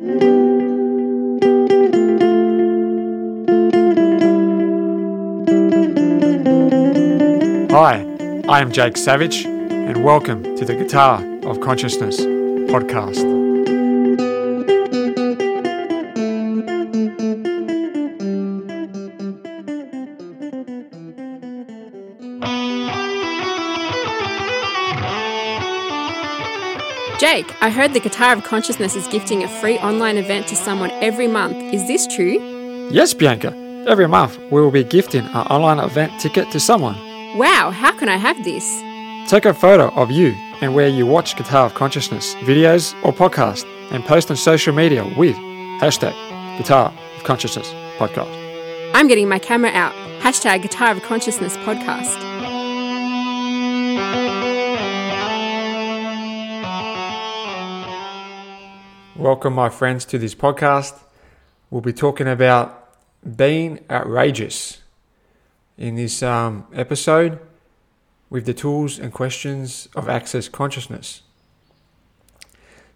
Hi, I am Jake Savage, and welcome to the Guitar of Consciousness podcast. I heard the Guitar of Consciousness is gifting a free online event to someone every month. Is this true? Yes, Bianca, every month we will be gifting an online event ticket to someone. Wow, how can I have this? Take a photo of you and where you watch Guitar of Consciousness videos or podcast and post on social media with hashtag Guitar of Consciousness podcast. I'm getting my camera out. Hashtag Guitar of Consciousness podcast. Welcome, my friends, to this podcast. We'll be talking about being outrageous in this um, episode with the tools and questions of access consciousness.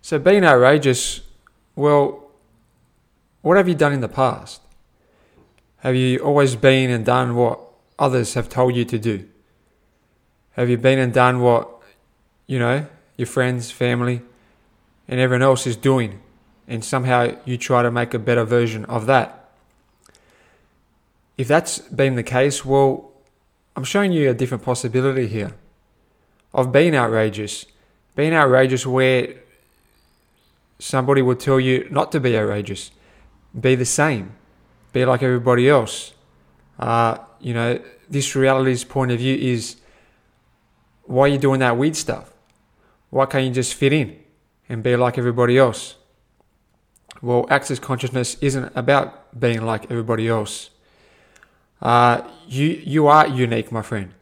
So, being outrageous, well, what have you done in the past? Have you always been and done what others have told you to do? Have you been and done what, you know, your friends, family, and everyone else is doing, and somehow you try to make a better version of that. If that's been the case, well, I'm showing you a different possibility here of being outrageous. Being outrageous where somebody would tell you not to be outrageous, be the same, be like everybody else. Uh, you know, this reality's point of view is why are you doing that weird stuff? Why can't you just fit in? And be like everybody else. Well, access consciousness isn't about being like everybody else. Uh, you you are unique, my friend.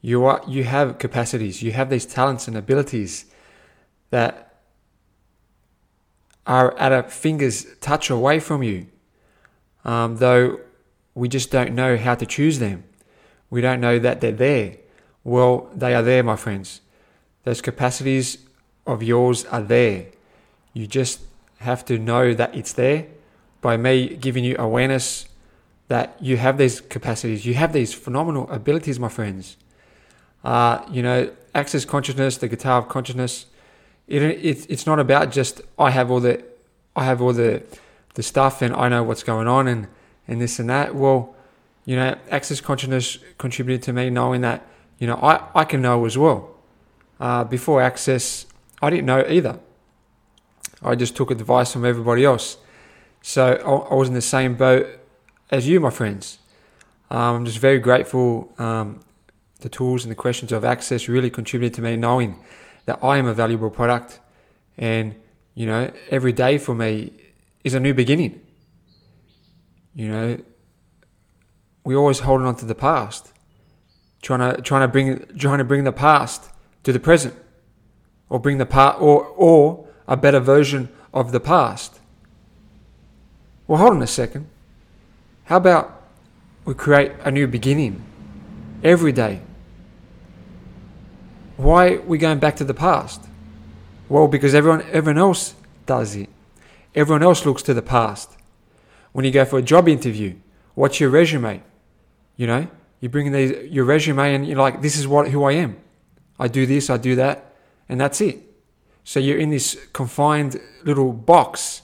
You are you have capacities. You have these talents and abilities that are at a finger's touch away from you. Um, though we just don't know how to choose them. We don't know that they're there. Well, they are there, my friends. Those capacities of yours are there. You just have to know that it's there by me giving you awareness that you have these capacities, you have these phenomenal abilities, my friends. Uh, you know, access consciousness, the guitar of consciousness. It, it, it's not about just I have all the I have all the the stuff and I know what's going on and and this and that. Well, you know, access consciousness contributed to me knowing that you know I I can know as well. Uh, before access, I didn't know either. I just took advice from everybody else. So I was in the same boat as you, my friends. Um, I'm just very grateful. Um, the tools and the questions of access really contributed to me knowing that I am a valuable product, and you know every day for me is a new beginning. You know, we're always holding on to the past, trying to trying to bring trying to bring the past to the present or bring the past or or a better version of the past. Well, hold on a second. How about we create a new beginning every day? Why are we going back to the past? Well, because everyone everyone else does it. Everyone else looks to the past. When you go for a job interview, what's your resume? You know, you bring in these, your resume and you're like, this is what who I am. I do this, I do that and that's it. So you're in this confined little box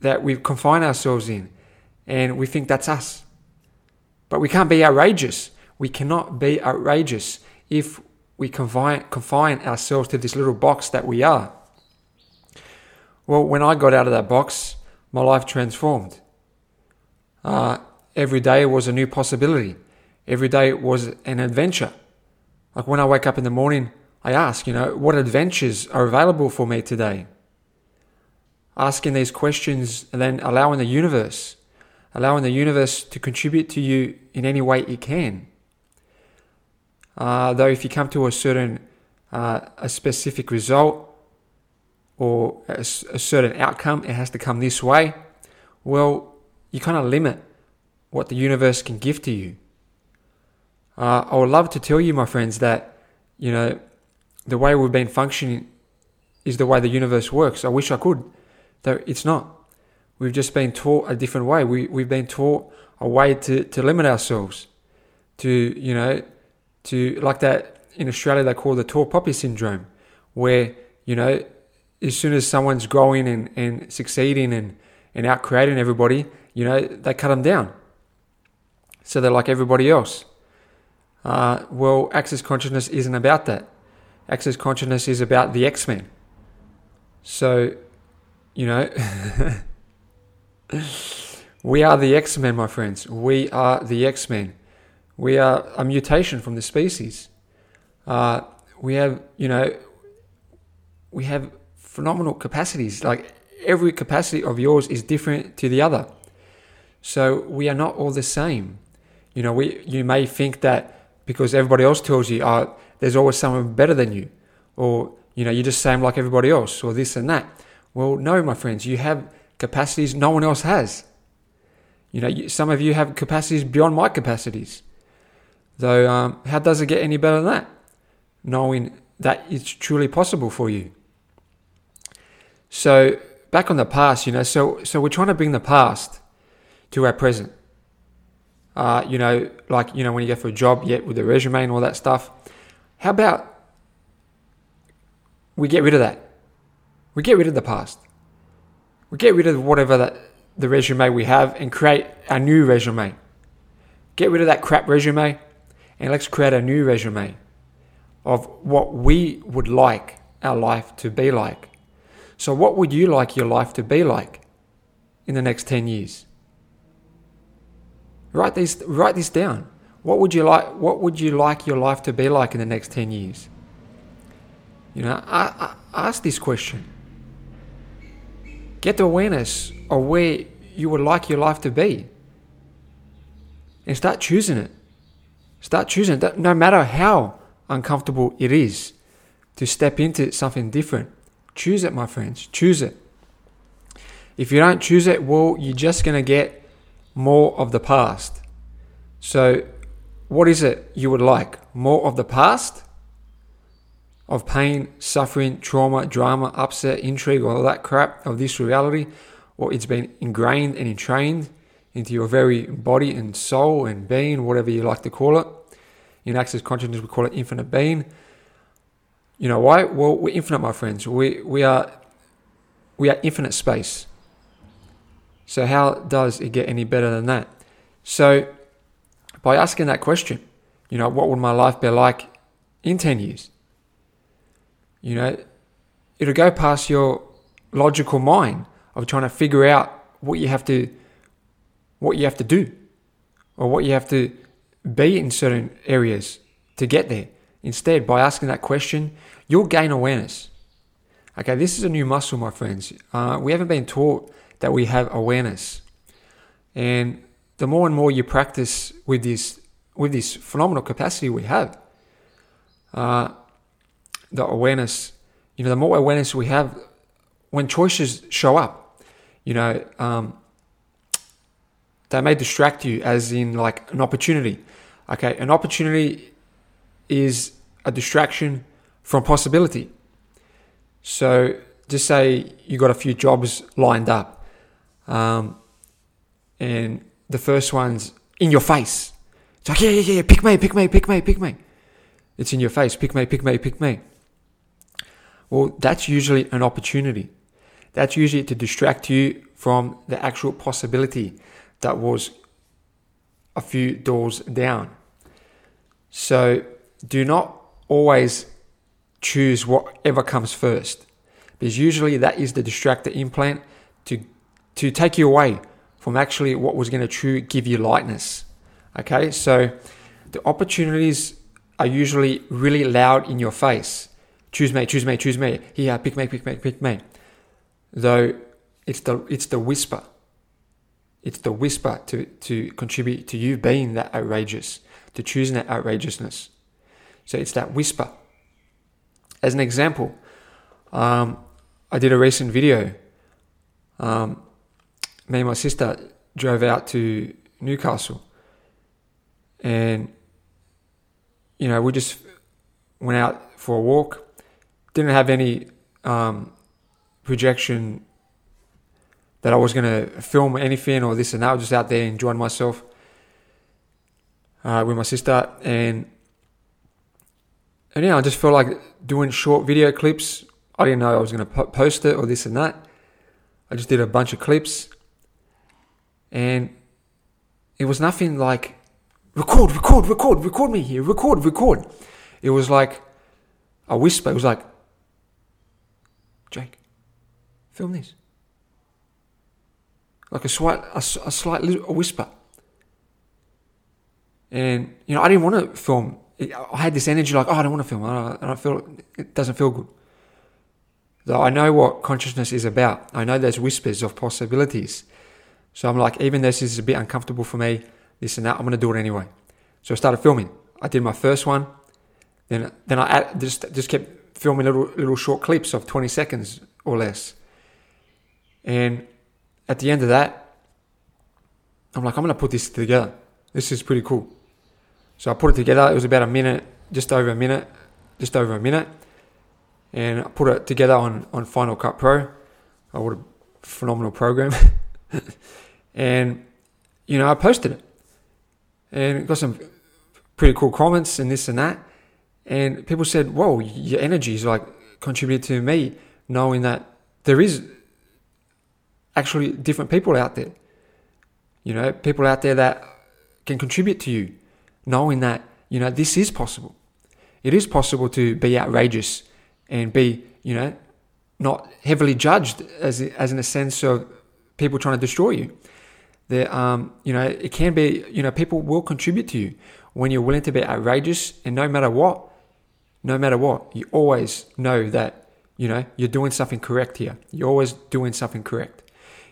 that we confine ourselves in, and we think that's us. But we can't be outrageous. We cannot be outrageous if we confine, confine ourselves to this little box that we are. Well, when I got out of that box, my life transformed. Uh, every day was a new possibility. Every day was an adventure. Like when I wake up in the morning, I ask, you know, what adventures are available for me today? Asking these questions and then allowing the universe, allowing the universe to contribute to you in any way it can. Uh, though, if you come to a certain, uh, a specific result or a, a certain outcome, it has to come this way. Well, you kind of limit what the universe can give to you. Uh, I would love to tell you, my friends, that you know the way we've been functioning is the way the universe works. I wish I could Though it's not. We've just been taught a different way. We, we've been taught a way to, to limit ourselves. To, you know, to, like that in Australia, they call the tall poppy syndrome, where, you know, as soon as someone's growing and, and succeeding and, and out creating everybody, you know, they cut them down. So they're like everybody else. Uh, well, access consciousness isn't about that. Access consciousness is about the X Men. So, you know, we are the X Men, my friends. We are the X Men. We are a mutation from the species. Uh, we have, you know, we have phenomenal capacities. Like every capacity of yours is different to the other. So we are not all the same. You know, we you may think that because everybody else tells you, oh, there's always someone better than you, or you know, you're just same like everybody else, or this and that. Well, no, my friends, you have capacities no one else has. You know, some of you have capacities beyond my capacities. Though, um, how does it get any better than that? Knowing that it's truly possible for you. So, back on the past, you know, so so we're trying to bring the past to our present. Uh, you know, like you know, when you go for a job, yet with the resume and all that stuff. How about we get rid of that? We get rid of the past. We get rid of whatever that the resume we have and create a new resume. Get rid of that crap resume and let's create a new resume of what we would like our life to be like. So, what would you like your life to be like in the next 10 years? Write this, write this down. What would you like? What would you like your life to be like in the next ten years? You know, I, I, ask this question. Get the awareness of where you would like your life to be, and start choosing it. Start choosing it, no matter how uncomfortable it is to step into something different. Choose it, my friends. Choose it. If you don't choose it, well, you're just going to get more of the past. So, what is it you would like? More of the past? Of pain, suffering, trauma, drama, upset, intrigue, all that crap of this reality? Or it's been ingrained and entrained into your very body and soul and being, whatever you like to call it. In Access Consciousness, we call it infinite being. You know why? Well, we're infinite, my friends. We, we are we are infinite space. So, how does it get any better than that? So, by asking that question, you know, what would my life be like in 10 years? You know, it'll go past your logical mind of trying to figure out what you have to what you have to do or what you have to be in certain areas to get there. Instead, by asking that question, you'll gain awareness. Okay, this is a new muscle, my friends. Uh, we haven't been taught that we have awareness. And the more and more you practice with this with this phenomenal capacity we have, uh, the awareness, you know, the more awareness we have when choices show up, you know, um, they may distract you as in like an opportunity. Okay, an opportunity is a distraction from possibility. So just say you got a few jobs lined up um, and the first one's in your face. It's like, yeah, yeah, yeah, pick me, pick me, pick me, pick me. It's in your face, pick me, pick me, pick me. Well, that's usually an opportunity. That's usually to distract you from the actual possibility that was a few doors down. So do not always choose whatever comes first, because usually that is the distractor implant to to take you away from actually what was going to truly give you lightness. Okay, so the opportunities are usually really loud in your face. Choose me, choose me, choose me. Here, pick me, pick me, pick me. Though it's the it's the whisper. It's the whisper to, to contribute to you being that outrageous, to choosing that outrageousness. So it's that whisper. As an example, um, I did a recent video um, me and my sister drove out to Newcastle, and you know we just went out for a walk. Didn't have any um, projection that I was going to film anything or this and that. I was just out there enjoying myself uh, with my sister. And, and yeah, I just felt like doing short video clips. I didn't know I was going to post it or this and that. I just did a bunch of clips. And it was nothing like record, record, record, record me here, record, record. It was like a whisper. It was like, Jake, film this. Like a slight, a, a slight a whisper. And, you know, I didn't want to film. I had this energy like, oh, I don't want to film. I don't, I don't feel, it doesn't feel good. Though I know what consciousness is about. I know there's whispers of possibilities. So I'm like, even this is a bit uncomfortable for me, this and that, I'm going to do it anyway. So I started filming. I did my first one. Then, then I just, just kept filming little, little short clips of 20 seconds or less. And at the end of that, I'm like, I'm going to put this together. This is pretty cool. So I put it together. It was about a minute, just over a minute, just over a minute. And I put it together on, on Final Cut Pro. I what a phenomenal program. and, you know, I posted it. And got some pretty cool comments and this and that. And people said, whoa, your energy is like contributed to me knowing that there is actually different people out there. You know, people out there that can contribute to you, knowing that, you know, this is possible. It is possible to be outrageous and be, you know, not heavily judged as, as in a sense of people trying to destroy you. There, um, you know, it can be, you know, people will contribute to you when you're willing to be outrageous and no matter what, no matter what, you always know that, you know, you're doing something correct here. You're always doing something correct.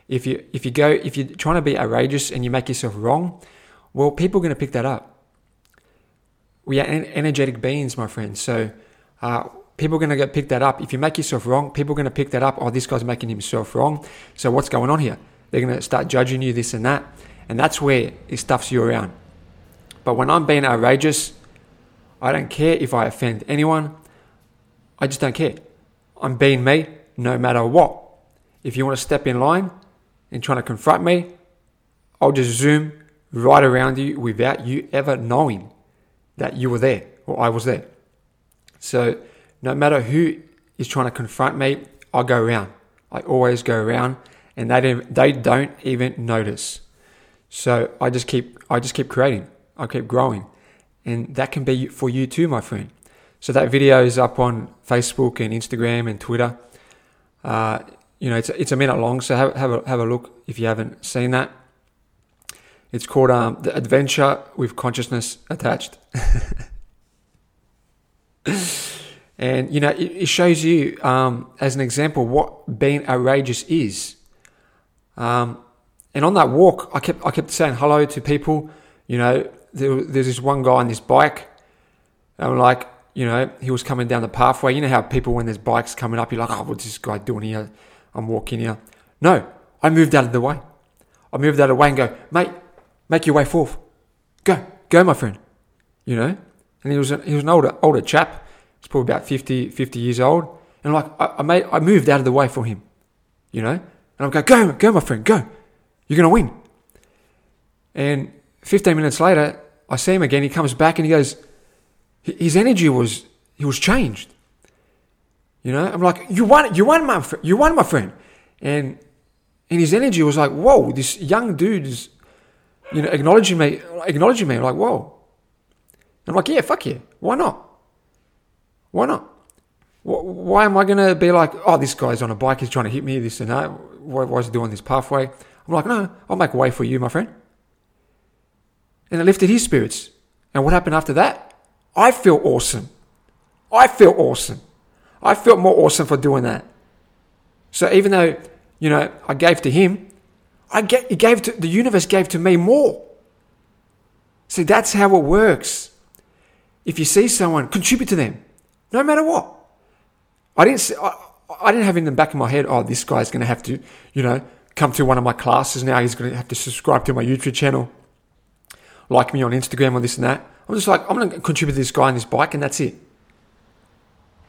If you, if you go, if you're trying to be outrageous and you make yourself wrong, well, people are going to pick that up. We are energetic beings, my friends. So, uh, people are going to get pick that up. If you make yourself wrong, people are going to pick that up. Oh, this guy's making himself wrong. So what's going on here? They're going to start judging you, this and that. And that's where it stuffs you around. But when I'm being outrageous, I don't care if I offend anyone. I just don't care. I'm being me no matter what. If you want to step in line and trying to confront me, I'll just zoom right around you without you ever knowing that you were there or I was there. So no matter who is trying to confront me, I go around. I always go around, and they don't, they don't even notice. So I just keep I just keep creating. I keep growing, and that can be for you too, my friend. So that video is up on Facebook and Instagram and Twitter. Uh, you know, it's it's a minute long, so have have a, have a look if you haven't seen that. It's called um, the Adventure with Consciousness Attached. And, you know, it, it shows you, um, as an example, what being outrageous is. Um, and on that walk, I kept, I kept saying hello to people. You know, there, there's this one guy on this bike. I'm like, you know, he was coming down the pathway. You know how people, when there's bikes coming up, you're like, oh, what's this guy doing here? I'm walking here. No, I moved out of the way. I moved out of the way and go, mate, make your way forth. Go, go, my friend. You know? And he was, a, he was an older, older chap. He's probably about 50, 50 years old. And like, I, I, made, I moved out of the way for him, you know? And I'm going, go, go, my friend, go. You're going to win. And 15 minutes later, I see him again. He comes back and he goes, his energy was, he was changed. You know, I'm like, you won, you won, my friend, you won, my friend. And, and his energy was like, whoa, this young dude is, you know, acknowledging me, acknowledging me. I'm like, whoa. And I'm like, yeah, fuck yeah. Why not? Why not? Why am I going to be like, oh, this guy's on a bike, he's trying to hit me, this and that. Why, why is he doing this pathway? I'm like, no, I'll make way for you, my friend. And it lifted his spirits. And what happened after that? I feel awesome. I feel awesome. I felt more awesome for doing that. So even though, you know, I gave to him, I get, he gave to, the universe gave to me more. See, that's how it works. If you see someone, contribute to them no matter what. I didn't. See, I, I didn't have in the back of my head, oh, this guy's going to have to, you know, come to one of my classes now. He's going to have to subscribe to my YouTube channel, like me on Instagram or this and that. I'm just like, I'm going to contribute to this guy on this bike, and that's it.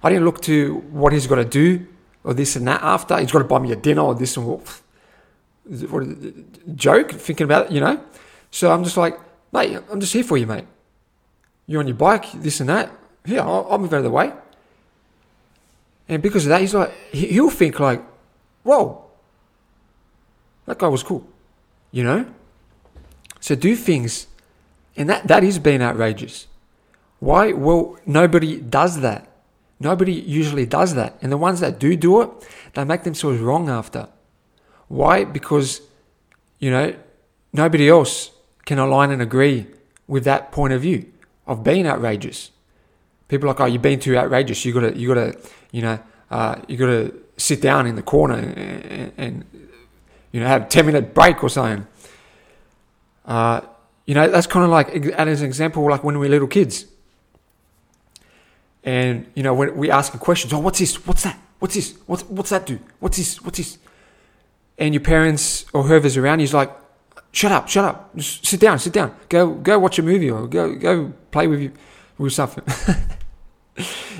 I didn't look to what he's got to do or this and that after. He's got to buy me a dinner or this and what. what, joke, thinking about it, you know. So I'm just like, mate, I'm just here for you, mate. You're on your bike, this and that. Yeah, I'll move out of the way. And because of that, he's like, he'll think like, whoa, that guy was cool, you know? So do things, and that, that is being outrageous. Why? Well, nobody does that. Nobody usually does that. And the ones that do do it, they make themselves wrong after. Why? Because, you know, nobody else can align and agree with that point of view of being outrageous. People are like, oh, you're being too outrageous. You gotta, you gotta, you know, uh, you gotta sit down in the corner and, and, you know, have a 10 minute break or something. Uh, you know, that's kind of like, as an example, like when we were little kids. And, you know, when we ask questions, oh, what's this? What's that? What's this? What's, what's that do? What's this? What's this? And your parents or whoever's around you's like, shut up, shut up. Just sit down, sit down. Go, go watch a movie or go, go play with you, with something.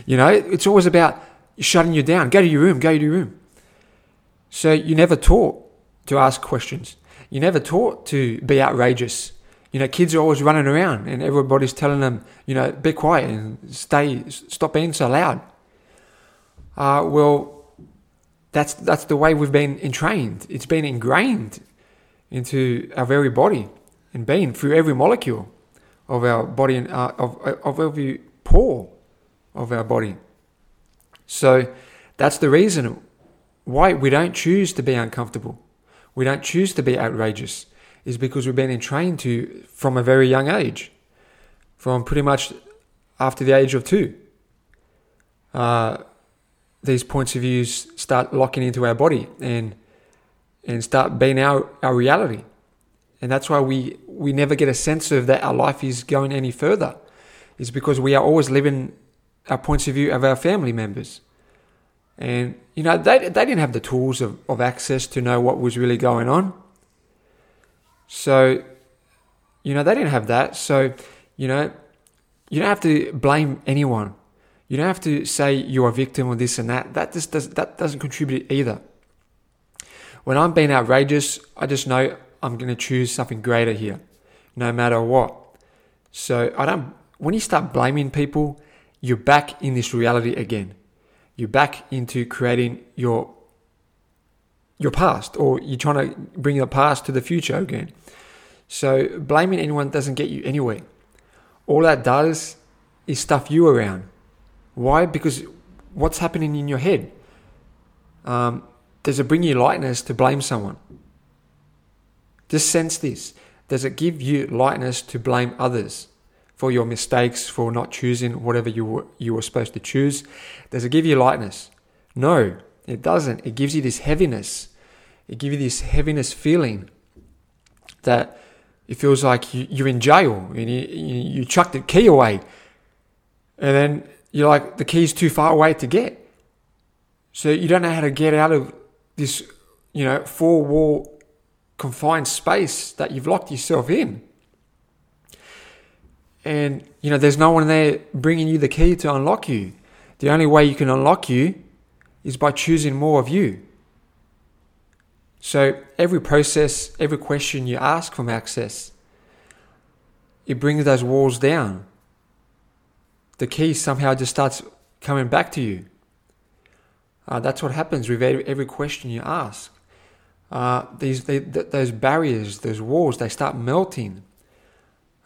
you know, it's always about shutting you down. Go to your room, go to your room. So you never taught to ask questions. You never taught to be outrageous. You know, kids are always running around and everybody's telling them, you know, be quiet and stay, stop being so loud. Uh, well, that's, that's the way we've been entrained. It's been ingrained into our very body and being through every molecule of our body and uh, of, of every pore of our body. So that's the reason why we don't choose to be uncomfortable. We don't choose to be outrageous is because we've been entrained to from a very young age, from pretty much after the age of two. Uh, these points of views start locking into our body and and start being our, our reality. And that's why we, we never get a sense of that our life is going any further. Is because we are always living our points of view of our family members. And, you know, they, they didn't have the tools of, of access to know what was really going on. So, you know, they didn't have that. So, you know, you don't have to blame anyone. You don't have to say you're a victim or this and that. That just does that doesn't contribute either. When I'm being outrageous, I just know I'm going to choose something greater here, no matter what. So I don't. When you start blaming people, you're back in this reality again. You're back into creating your your past, or you're trying to bring your past to the future again. So blaming anyone doesn't get you anywhere. All that does is stuff you around. Why? Because what's happening in your head? Um, does it bring you lightness to blame someone? Just sense this. Does it give you lightness to blame others? For your mistakes, for not choosing whatever you were, you were supposed to choose? Does it give you lightness? No, it doesn't. It gives you this heaviness. It gives you this heaviness feeling that it feels like you, are in jail and you, you, chuck the key away. And then you're like, the key's too far away to get. So you don't know how to get out of this, you know, four wall confined space that you've locked yourself in and you know there's no one there bringing you the key to unlock you. The only way you can unlock you is by choosing more of you. So every process every question you ask from access it brings those walls down. The key somehow just starts coming back to you. Uh, that's what happens with every question you ask. Uh, these they, th- those barriers those walls they start melting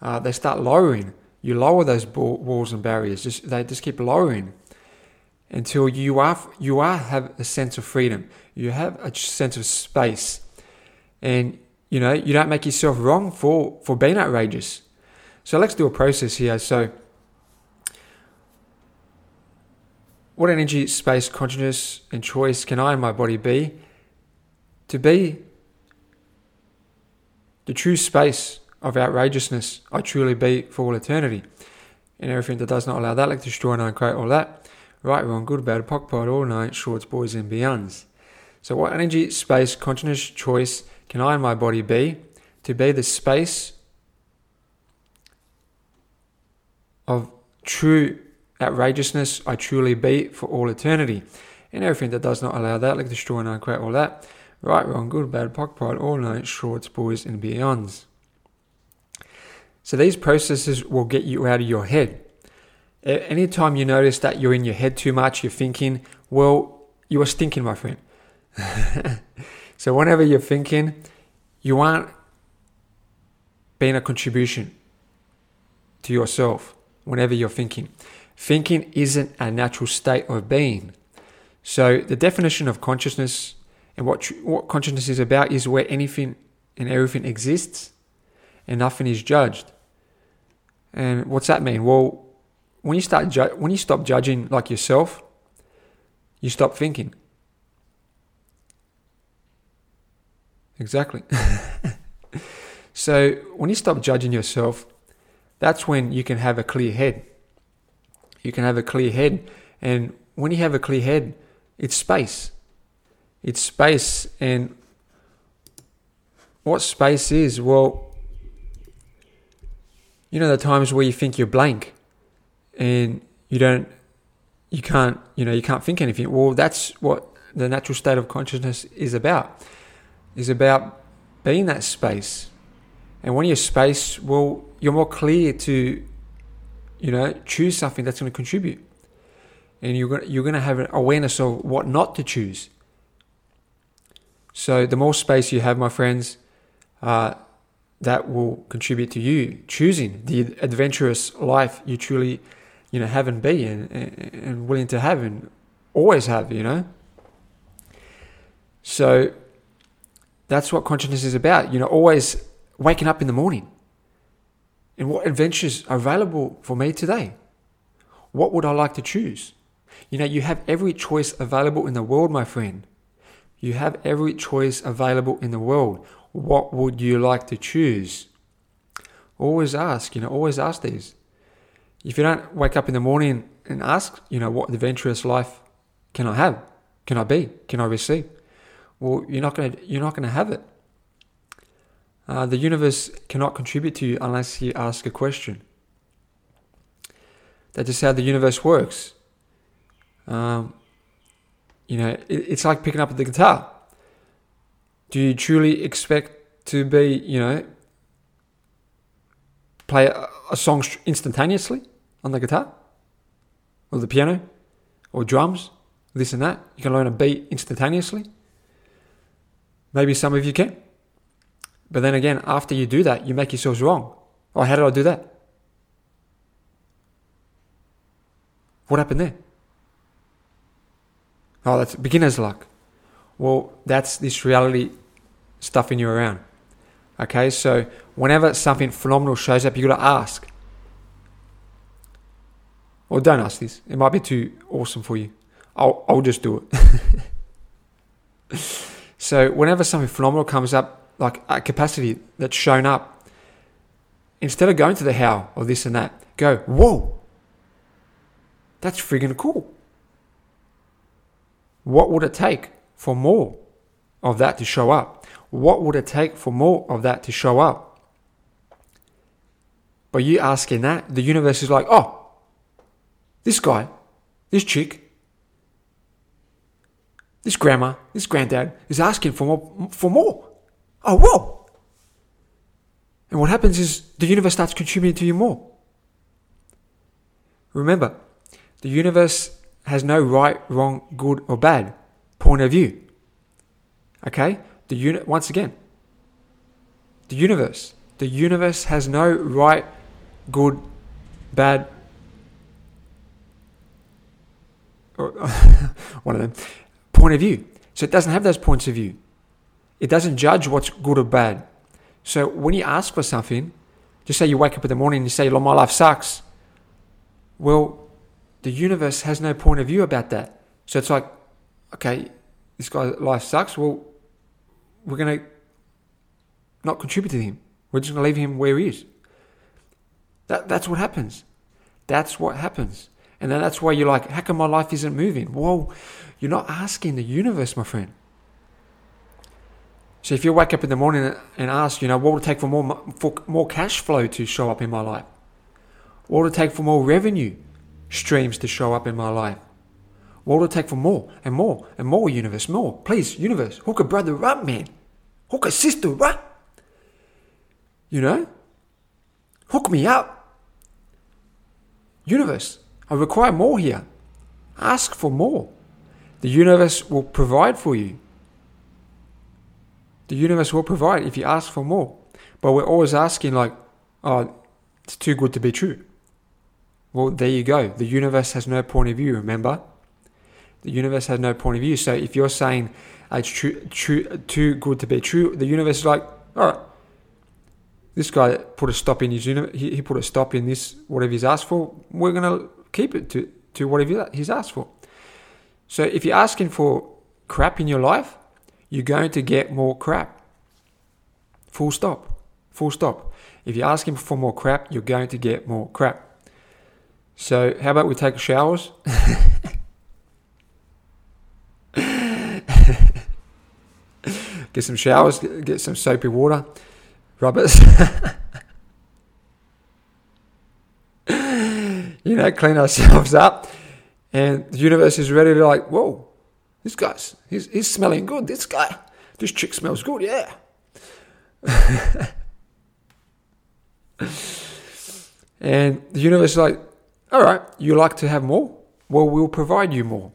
uh, they start lowering. You lower those walls and barriers. Just, they just keep lowering until you are you are have a sense of freedom. You have a sense of space, and you know you don't make yourself wrong for for being outrageous. So let's do a process here. So. What energy, space, consciousness, and choice can I and my body be to be the true space of outrageousness I truly be for all eternity. And everything that does not allow that, like destroy and uncreate all that. Right, wrong, good, bad, POC, POD, all nine, shorts, boys, and beyonds. So, what energy, space, consciousness, choice can I and my body be to be the space of true outrageousness I truly be for all eternity? And everything that does not allow that, like destroy and uncreate all that. Right, wrong, good, bad, POC, pride, all nine, shorts, boys, and beyonds. So these processes will get you out of your head. Anytime you notice that you're in your head too much, you're thinking, well, you are stinking, my friend. so whenever you're thinking, you aren't being a contribution to yourself whenever you're thinking. Thinking isn't a natural state of being. So the definition of consciousness and what what consciousness is about is where anything and everything exists and nothing is judged. And what's that mean? Well, when you start ju- when you stop judging like yourself, you stop thinking. Exactly. so when you stop judging yourself, that's when you can have a clear head. You can have a clear head, and when you have a clear head, it's space. It's space, and what space is? Well, you know the times where you think you're blank, and you don't, you can't, you know, you can't think anything. Well, that's what the natural state of consciousness is about. Is about being that space, and when you're space, well, you're more clear to, you know, choose something that's going to contribute, and you're going you're going to have an awareness of what not to choose. So the more space you have, my friends, uh, that will contribute to you choosing the adventurous life you truly, you know, have and be and, and, and willing to have and always have, you know. So that's what consciousness is about, you know, always waking up in the morning. And what adventures are available for me today? What would I like to choose? You know, you have every choice available in the world, my friend. You have every choice available in the world what would you like to choose? Always ask, you know, always ask these. If you don't wake up in the morning and ask, you know, what adventurous life can I have? Can I be? Can I receive? Well, you're not gonna you're not gonna have it. Uh, the universe cannot contribute to you unless you ask a question. That's just how the universe works. Um, you know, it, it's like picking up the guitar. Do you truly expect to be, you know, play a, a song instantaneously on the guitar or the piano or drums, this and that? You can learn a beat instantaneously. Maybe some of you can. But then again, after you do that, you make yourselves wrong. Oh, how did I do that? What happened there? Oh, that's beginner's luck. Well, that's this reality stuffing you around. Okay, so whenever something phenomenal shows up, you got to ask. Or don't ask this. It might be too awesome for you. I'll, I'll just do it. so whenever something phenomenal comes up, like a capacity that's shown up, instead of going to the how or this and that, go, whoa, that's friggin' cool. What would it take for more of that to show up? What would it take for more of that to show up? But you asking that, the universe is like, oh, this guy, this chick, this grandma, this granddad is asking for more, for more. Oh, whoa. And what happens is the universe starts contributing to you more. Remember, the universe has no right, wrong, good, or bad point of view. Okay? The unit once again. The universe. The universe has no right, good, bad, or one of them point of view. So it doesn't have those points of view. It doesn't judge what's good or bad. So when you ask for something, just say you wake up in the morning and you say, "Lord, my life sucks." Well, the universe has no point of view about that. So it's like, okay, this guy's life sucks. Well, we're going to not contribute to him. We're just going to leave him where he is. That, that's what happens. That's what happens. And then that's why you're like, how come my life isn't moving? Whoa, you're not asking the universe, my friend. So if you wake up in the morning and ask, you know, what would it take for more, for more cash flow to show up in my life? What would it take for more revenue streams to show up in my life? It take for more and more and more, universe? More. Please, universe, hook a brother up, man. Hook a sister up. You know? Hook me up. Universe, I require more here. Ask for more. The universe will provide for you. The universe will provide if you ask for more. But we're always asking, like, oh, it's too good to be true. Well, there you go. The universe has no point of view, remember? The universe has no point of view. So if you're saying it's true, true, too good to be true, the universe is like, all right, this guy put a stop in his universe. He, he put a stop in this, whatever he's asked for. We're going to keep it to, to whatever he's asked for. So if you're asking for crap in your life, you're going to get more crap. Full stop. Full stop. If you're asking for more crap, you're going to get more crap. So, how about we take showers? get some showers, get some soapy water, rub it. you know, clean ourselves up. And the universe is ready to like, whoa, this guy's, he's, he's smelling good. This guy, this chick smells good, yeah. and the universe is like, all right, you like to have more? Well, we'll provide you more.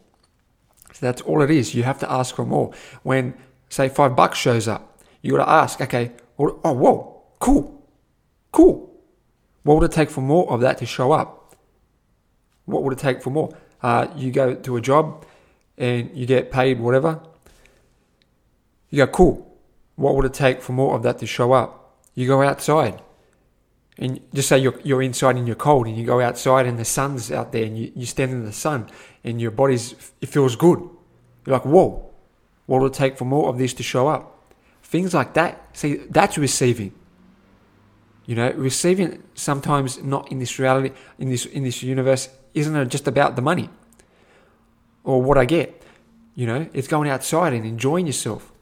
So that's all it is. You have to ask for more. When, say, five bucks shows up, you got to ask, okay, oh, whoa, cool, cool. What would it take for more of that to show up? What would it take for more? Uh, you go to a job and you get paid whatever. You go, cool. What would it take for more of that to show up? You go outside and just say you're, you're inside and you're cold and you go outside and the sun's out there and you, you stand in the sun and your body's, it feels good. You're like, whoa, what will it take for more of this to show up? Things like that. See, that's receiving. You know, receiving sometimes not in this reality, in this in this universe, isn't just about the money or what I get? You know, it's going outside and enjoying yourself,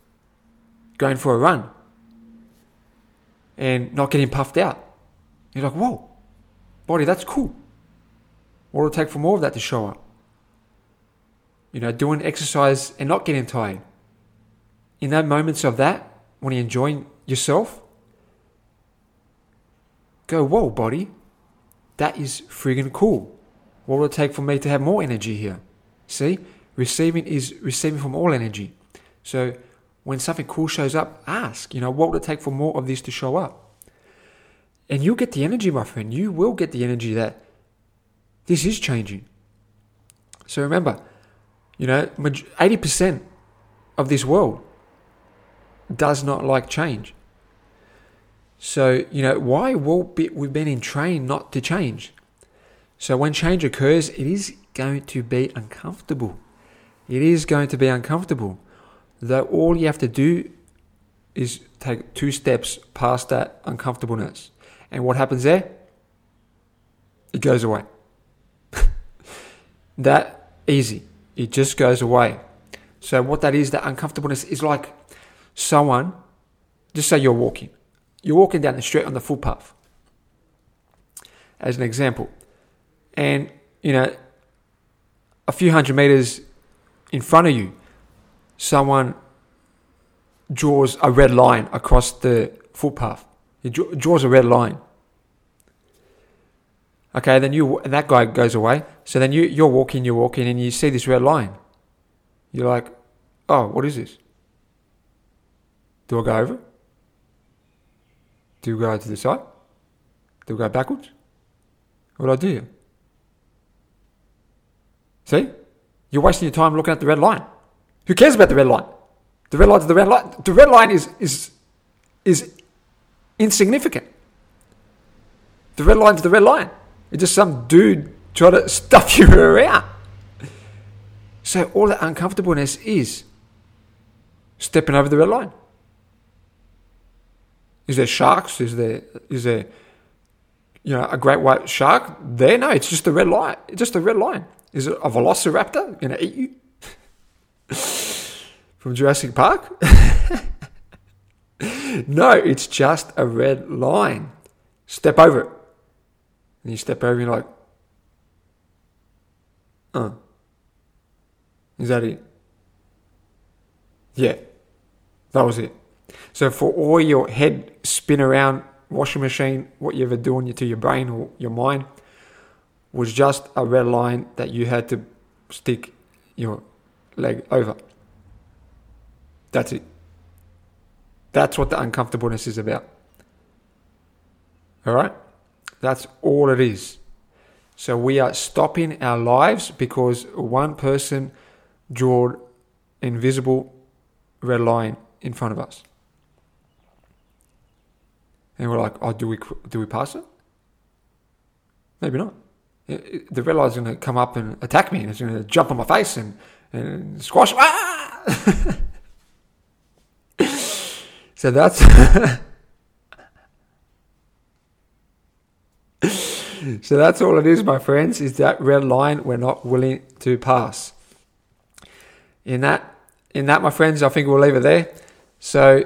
going for a run, and not getting puffed out. You're like, whoa, body, that's cool. What will it take for more of that to show up? You know, doing exercise and not getting tired. In those moments of that, when you're enjoying yourself, go, whoa, body, that is friggin' cool. What will it take for me to have more energy here? See, receiving is receiving from all energy. So when something cool shows up, ask, you know, what will it take for more of this to show up? And you'll get the energy, my friend. You will get the energy that this is changing. So remember, you know, 80% of this world does not like change. So, you know, why? Well, we've been in train not to change. So when change occurs, it is going to be uncomfortable. It is going to be uncomfortable. Though all you have to do is take two steps past that uncomfortableness. And what happens there? It goes away. that easy. It just goes away. So what that is, that uncomfortableness is like someone, just say you're walking. You're walking down the street on the footpath. As an example. And, you know, a few hundred meters in front of you, someone draws a red line across the footpath. He draws a red line. Okay, then you and that guy goes away. So then you you're walking, you're walking, and you see this red line. You're like, oh, what is this? Do I go over? Do I go to the side? Do I go backwards? What do I do? Here? See? You're wasting your time looking at the red line. Who cares about the red line? The red line's the red line. The red line is is is insignificant. The red line's the red line. It's just some dude trying to stuff you around. So all that uncomfortableness is stepping over the red line. Is there sharks? Is there is there you know a great white shark there? No, it's just a red line. It's just a red line. Is it a velociraptor gonna eat you? From Jurassic Park? no, it's just a red line. Step over it. And you step over and you're like, uh. Is that it? Yeah, that was it. So for all your head spin around washing machine, what you ever doing to your brain or your mind was just a red line that you had to stick your leg over. That's it. That's what the uncomfortableness is about. All right? That's all it is. So we are stopping our lives because one person drew invisible red line in front of us. And we're like, oh, do we do we pass it? Maybe not. The red line's going to come up and attack me, and it's going to jump on my face and, and squash. Ah! so that's so that's all it is, my friends. Is that red line we're not willing to pass? In that, in that, my friends, I think we'll leave it there. So,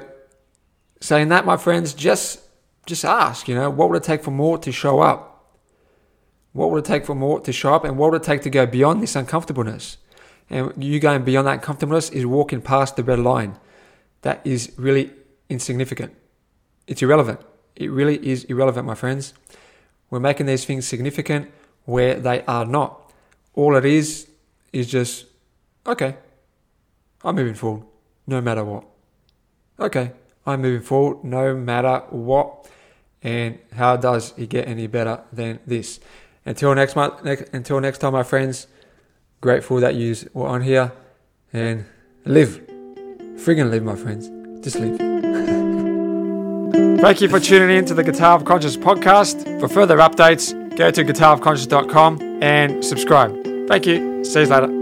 saying that, my friends, just just ask. You know, what would it take for more to show up? What would it take for more to show up, and what would it take to go beyond this uncomfortableness? And you going beyond that comfortableness is walking past the red line. That is really insignificant. It's irrelevant. It really is irrelevant, my friends. We're making these things significant where they are not. All it is is just, okay, I'm moving forward no matter what. Okay, I'm moving forward no matter what. And how does it get any better than this? Until next month, next, until next time, my friends, grateful that you were on here and live. Friggin' live, my friends. Just live. Thank you for tuning in to the Guitar of Conscious podcast. For further updates, go to guitarofconscious.com and subscribe. Thank you. See you later.